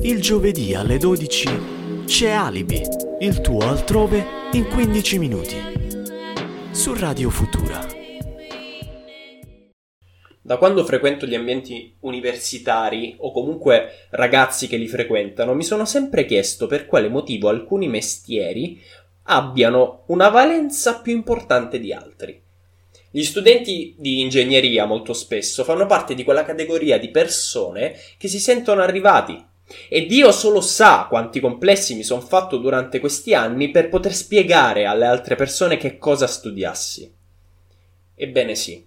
Il giovedì alle 12 c'è Alibi, il tuo altrove in 15 minuti. Su Radio Futura. Da quando frequento gli ambienti universitari o comunque ragazzi che li frequentano, mi sono sempre chiesto per quale motivo alcuni mestieri abbiano una valenza più importante di altri. Gli studenti di ingegneria molto spesso fanno parte di quella categoria di persone che si sentono arrivati. E Dio solo sa quanti complessi mi sono fatto durante questi anni per poter spiegare alle altre persone che cosa studiassi. Ebbene sì,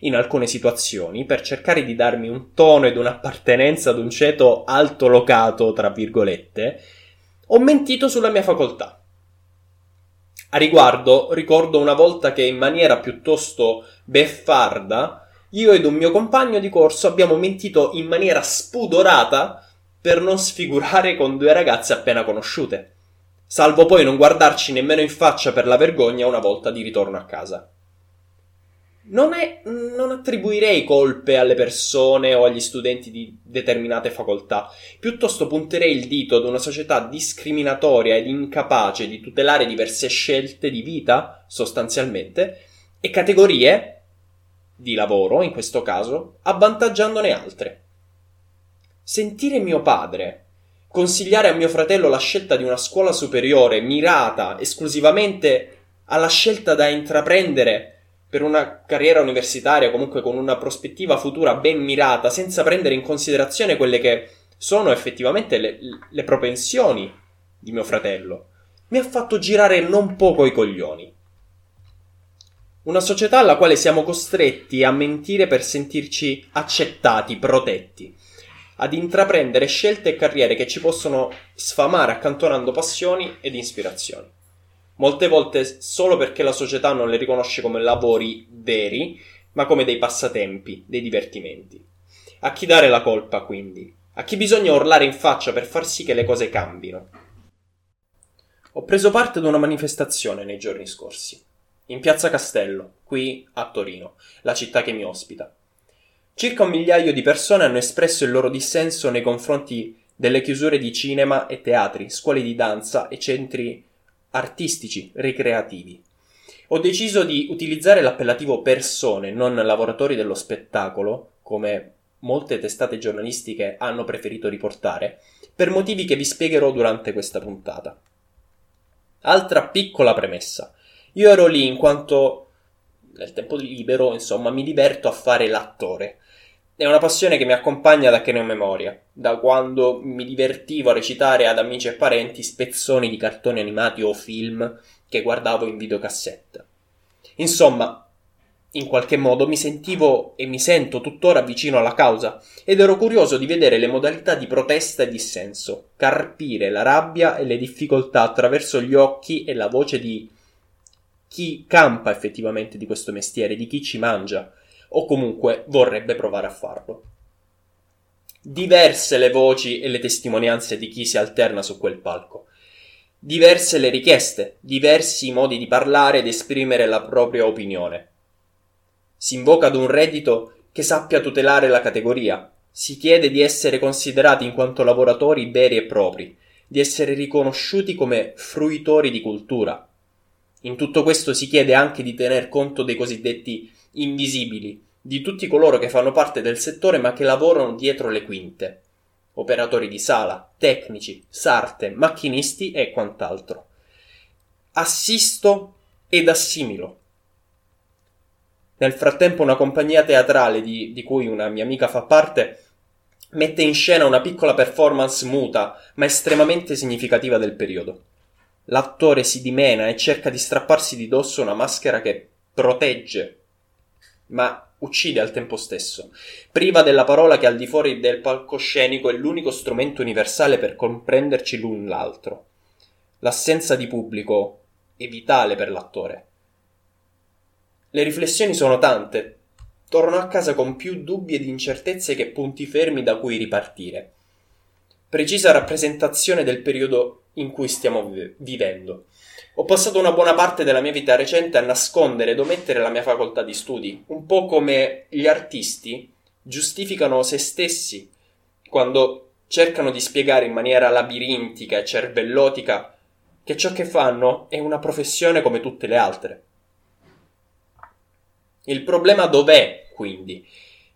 in alcune situazioni, per cercare di darmi un tono ed un'appartenenza ad un ceto altolocato, tra virgolette, ho mentito sulla mia facoltà. A riguardo, ricordo una volta che in maniera piuttosto beffarda, io ed un mio compagno di corso abbiamo mentito in maniera spudorata per non sfigurare con due ragazze appena conosciute, salvo poi non guardarci nemmeno in faccia per la vergogna una volta di ritorno a casa non, è, non attribuirei colpe alle persone o agli studenti di determinate facoltà, piuttosto punterei il dito ad una società discriminatoria ed incapace di tutelare diverse scelte di vita, sostanzialmente, e categorie di lavoro, in questo caso, avvantaggiandone altre. Sentire mio padre consigliare a mio fratello la scelta di una scuola superiore mirata esclusivamente alla scelta da intraprendere per una carriera universitaria, comunque con una prospettiva futura ben mirata, senza prendere in considerazione quelle che sono effettivamente le, le propensioni di mio fratello, mi ha fatto girare non poco i coglioni. Una società alla quale siamo costretti a mentire per sentirci accettati, protetti, ad intraprendere scelte e carriere che ci possono sfamare accantonando passioni ed ispirazioni molte volte solo perché la società non le riconosce come lavori veri, ma come dei passatempi, dei divertimenti. A chi dare la colpa, quindi? A chi bisogna urlare in faccia per far sì che le cose cambino? Ho preso parte ad una manifestazione nei giorni scorsi, in piazza Castello, qui a Torino, la città che mi ospita. Circa un migliaio di persone hanno espresso il loro dissenso nei confronti delle chiusure di cinema e teatri, scuole di danza e centri artistici, ricreativi. Ho deciso di utilizzare l'appellativo persone, non lavoratori dello spettacolo, come molte testate giornalistiche hanno preferito riportare, per motivi che vi spiegherò durante questa puntata. Altra piccola premessa. Io ero lì in quanto nel tempo libero, insomma, mi diverto a fare l'attore. È una passione che mi accompagna da che ne ho memoria, da quando mi divertivo a recitare ad amici e parenti spezzoni di cartoni animati o film che guardavo in videocassetta. Insomma, in qualche modo mi sentivo e mi sento tuttora vicino alla causa ed ero curioso di vedere le modalità di protesta e dissenso, carpire la rabbia e le difficoltà attraverso gli occhi e la voce di chi campa effettivamente di questo mestiere, di chi ci mangia, o comunque vorrebbe provare a farlo. Diverse le voci e le testimonianze di chi si alterna su quel palco. Diverse le richieste, diversi i modi di parlare ed esprimere la propria opinione. Si invoca ad un reddito che sappia tutelare la categoria, si chiede di essere considerati in quanto lavoratori veri e propri, di essere riconosciuti come fruitori di cultura. In tutto questo si chiede anche di tener conto dei cosiddetti invisibili di tutti coloro che fanno parte del settore ma che lavorano dietro le quinte. Operatori di sala, tecnici, sarte, macchinisti e quant'altro. Assisto ed assimilo. Nel frattempo una compagnia teatrale di, di cui una mia amica fa parte mette in scena una piccola performance muta ma estremamente significativa del periodo. L'attore si dimena e cerca di strapparsi di dosso una maschera che protegge ma uccide al tempo stesso, priva della parola che al di fuori del palcoscenico è l'unico strumento universale per comprenderci l'un l'altro. L'assenza di pubblico è vitale per l'attore. Le riflessioni sono tante. Torno a casa con più dubbi ed incertezze che punti fermi da cui ripartire. Precisa rappresentazione del periodo in cui stiamo vivendo. Ho passato una buona parte della mia vita recente a nascondere ed omettere la mia facoltà di studi, un po' come gli artisti giustificano se stessi quando cercano di spiegare in maniera labirintica e cervellotica che ciò che fanno è una professione come tutte le altre. Il problema dov'è, quindi?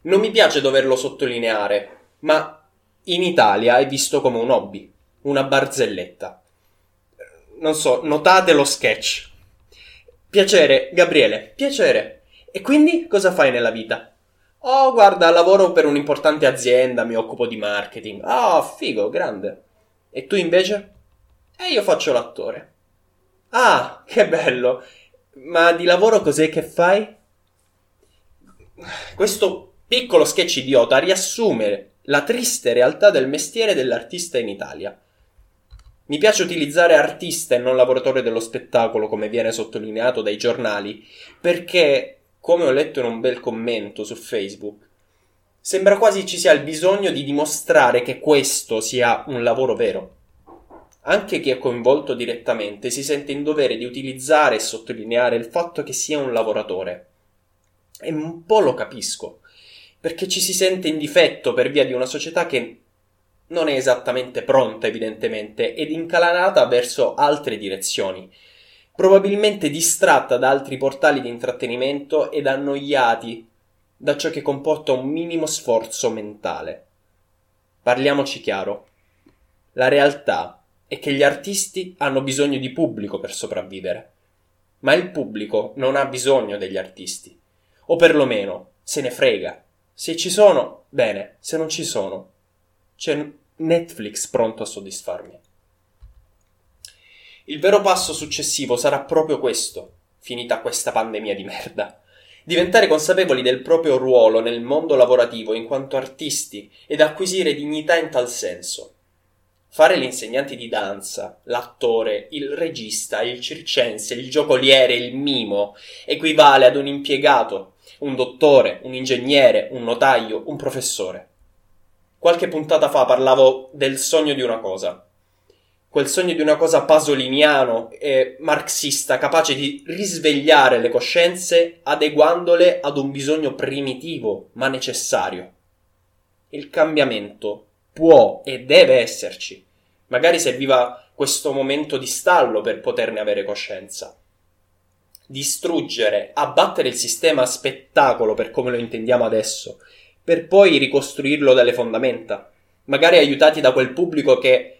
Non mi piace doverlo sottolineare, ma in Italia è visto come un hobby, una barzelletta. Non so, notate lo sketch. Piacere, Gabriele, piacere. E quindi cosa fai nella vita? Oh, guarda, lavoro per un'importante azienda, mi occupo di marketing. Oh, figo, grande. E tu invece? E io faccio l'attore. Ah, che bello. Ma di lavoro cos'è che fai? Questo piccolo sketch idiota riassume la triste realtà del mestiere dell'artista in Italia. Mi piace utilizzare artista e non lavoratore dello spettacolo, come viene sottolineato dai giornali, perché, come ho letto in un bel commento su Facebook, sembra quasi ci sia il bisogno di dimostrare che questo sia un lavoro vero. Anche chi è coinvolto direttamente si sente in dovere di utilizzare e sottolineare il fatto che sia un lavoratore. E un po' lo capisco perché ci si sente in difetto per via di una società che non è esattamente pronta, evidentemente, ed incalanata verso altre direzioni, probabilmente distratta da altri portali di intrattenimento ed annoiati da ciò che comporta un minimo sforzo mentale. Parliamoci chiaro. La realtà è che gli artisti hanno bisogno di pubblico per sopravvivere, ma il pubblico non ha bisogno degli artisti, o perlomeno se ne frega se ci sono, bene, se non ci sono, c'è Netflix pronto a soddisfarmi. Il vero passo successivo sarà proprio questo, finita questa pandemia di merda. Diventare consapevoli del proprio ruolo nel mondo lavorativo in quanto artisti ed acquisire dignità in tal senso. Fare l'insegnante di danza, l'attore, il regista, il circense, il giocoliere, il mimo equivale ad un impiegato un dottore, un ingegnere, un notaio, un professore. Qualche puntata fa parlavo del sogno di una cosa. Quel sogno di una cosa pasoliniano e marxista capace di risvegliare le coscienze adeguandole ad un bisogno primitivo ma necessario. Il cambiamento può e deve esserci. Magari serviva questo momento di stallo per poterne avere coscienza distruggere, abbattere il sistema spettacolo per come lo intendiamo adesso, per poi ricostruirlo dalle fondamenta, magari aiutati da quel pubblico che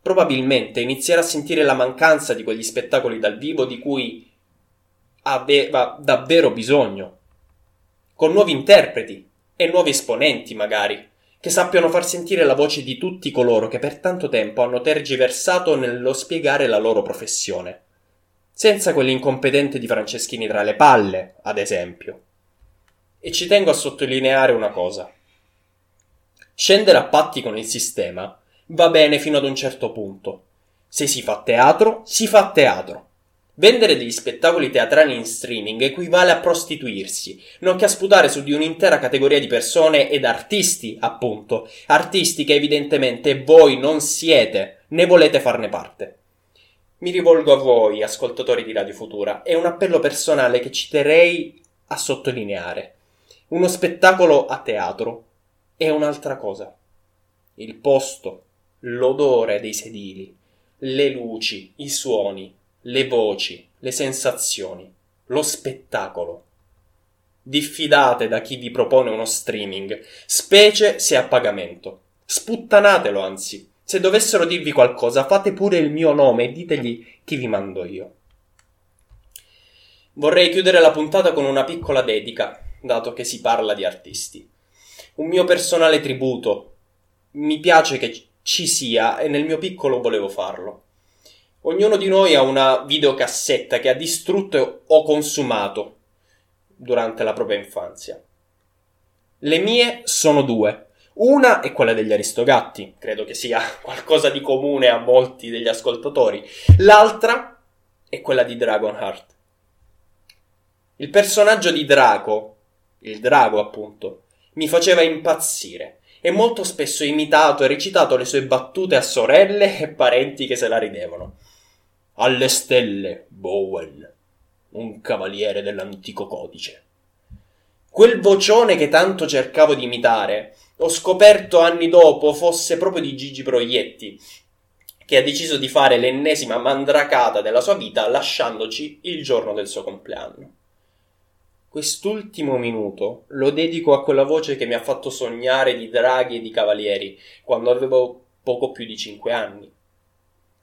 probabilmente inizierà a sentire la mancanza di quegli spettacoli dal vivo di cui aveva davvero bisogno, con nuovi interpreti e nuovi esponenti magari, che sappiano far sentire la voce di tutti coloro che per tanto tempo hanno tergiversato nello spiegare la loro professione senza quell'incompetente di Franceschini tra le palle, ad esempio. E ci tengo a sottolineare una cosa. Scendere a patti con il sistema va bene fino ad un certo punto. Se si fa teatro, si fa teatro. Vendere degli spettacoli teatrali in streaming equivale a prostituirsi, nonché a sputare su di un'intera categoria di persone ed artisti, appunto, artisti che evidentemente voi non siete, né volete farne parte. Mi rivolgo a voi, ascoltatori di Radio Futura, è un appello personale che ci terrei a sottolineare. Uno spettacolo a teatro è un'altra cosa. Il posto, l'odore dei sedili, le luci, i suoni, le voci, le sensazioni, lo spettacolo. Diffidate da chi vi propone uno streaming, specie se a pagamento. Sputtanatelo anzi. Se dovessero dirvi qualcosa, fate pure il mio nome e ditegli chi vi mando io. Vorrei chiudere la puntata con una piccola dedica, dato che si parla di artisti. Un mio personale tributo. Mi piace che ci sia e nel mio piccolo volevo farlo. Ognuno di noi ha una videocassetta che ha distrutto o consumato durante la propria infanzia. Le mie sono due. Una è quella degli Aristogatti, credo che sia qualcosa di comune a molti degli ascoltatori. L'altra è quella di Dragonheart. Il personaggio di Draco, il drago appunto, mi faceva impazzire e molto spesso imitato e recitato le sue battute a sorelle e parenti che se la ridevano. Alle stelle, Bowen, un cavaliere dell'antico codice. Quel vocione che tanto cercavo di imitare ho scoperto anni dopo fosse proprio di Gigi Proietti, che ha deciso di fare l'ennesima mandracata della sua vita lasciandoci il giorno del suo compleanno. Quest'ultimo minuto lo dedico a quella voce che mi ha fatto sognare di draghi e di cavalieri quando avevo poco più di cinque anni.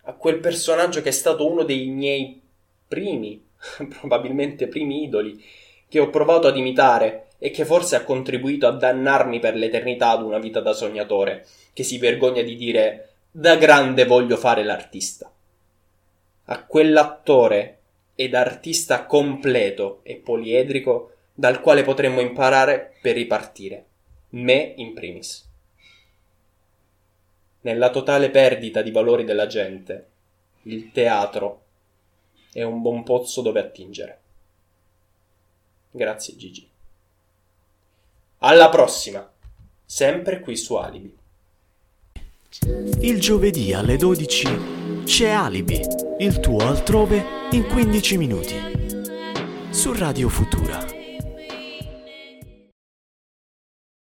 A quel personaggio che è stato uno dei miei primi, probabilmente primi idoli, che ho provato ad imitare e che forse ha contribuito a dannarmi per l'eternità ad una vita da sognatore, che si vergogna di dire da grande voglio fare l'artista. A quell'attore ed artista completo e poliedrico dal quale potremmo imparare per ripartire, me in primis. Nella totale perdita di valori della gente, il teatro è un buon pozzo dove attingere. Grazie Gigi. Alla prossima, sempre qui su Alibi. Il giovedì alle 12 c'è Alibi, il tuo altrove in 15 minuti. Su Radio Futura.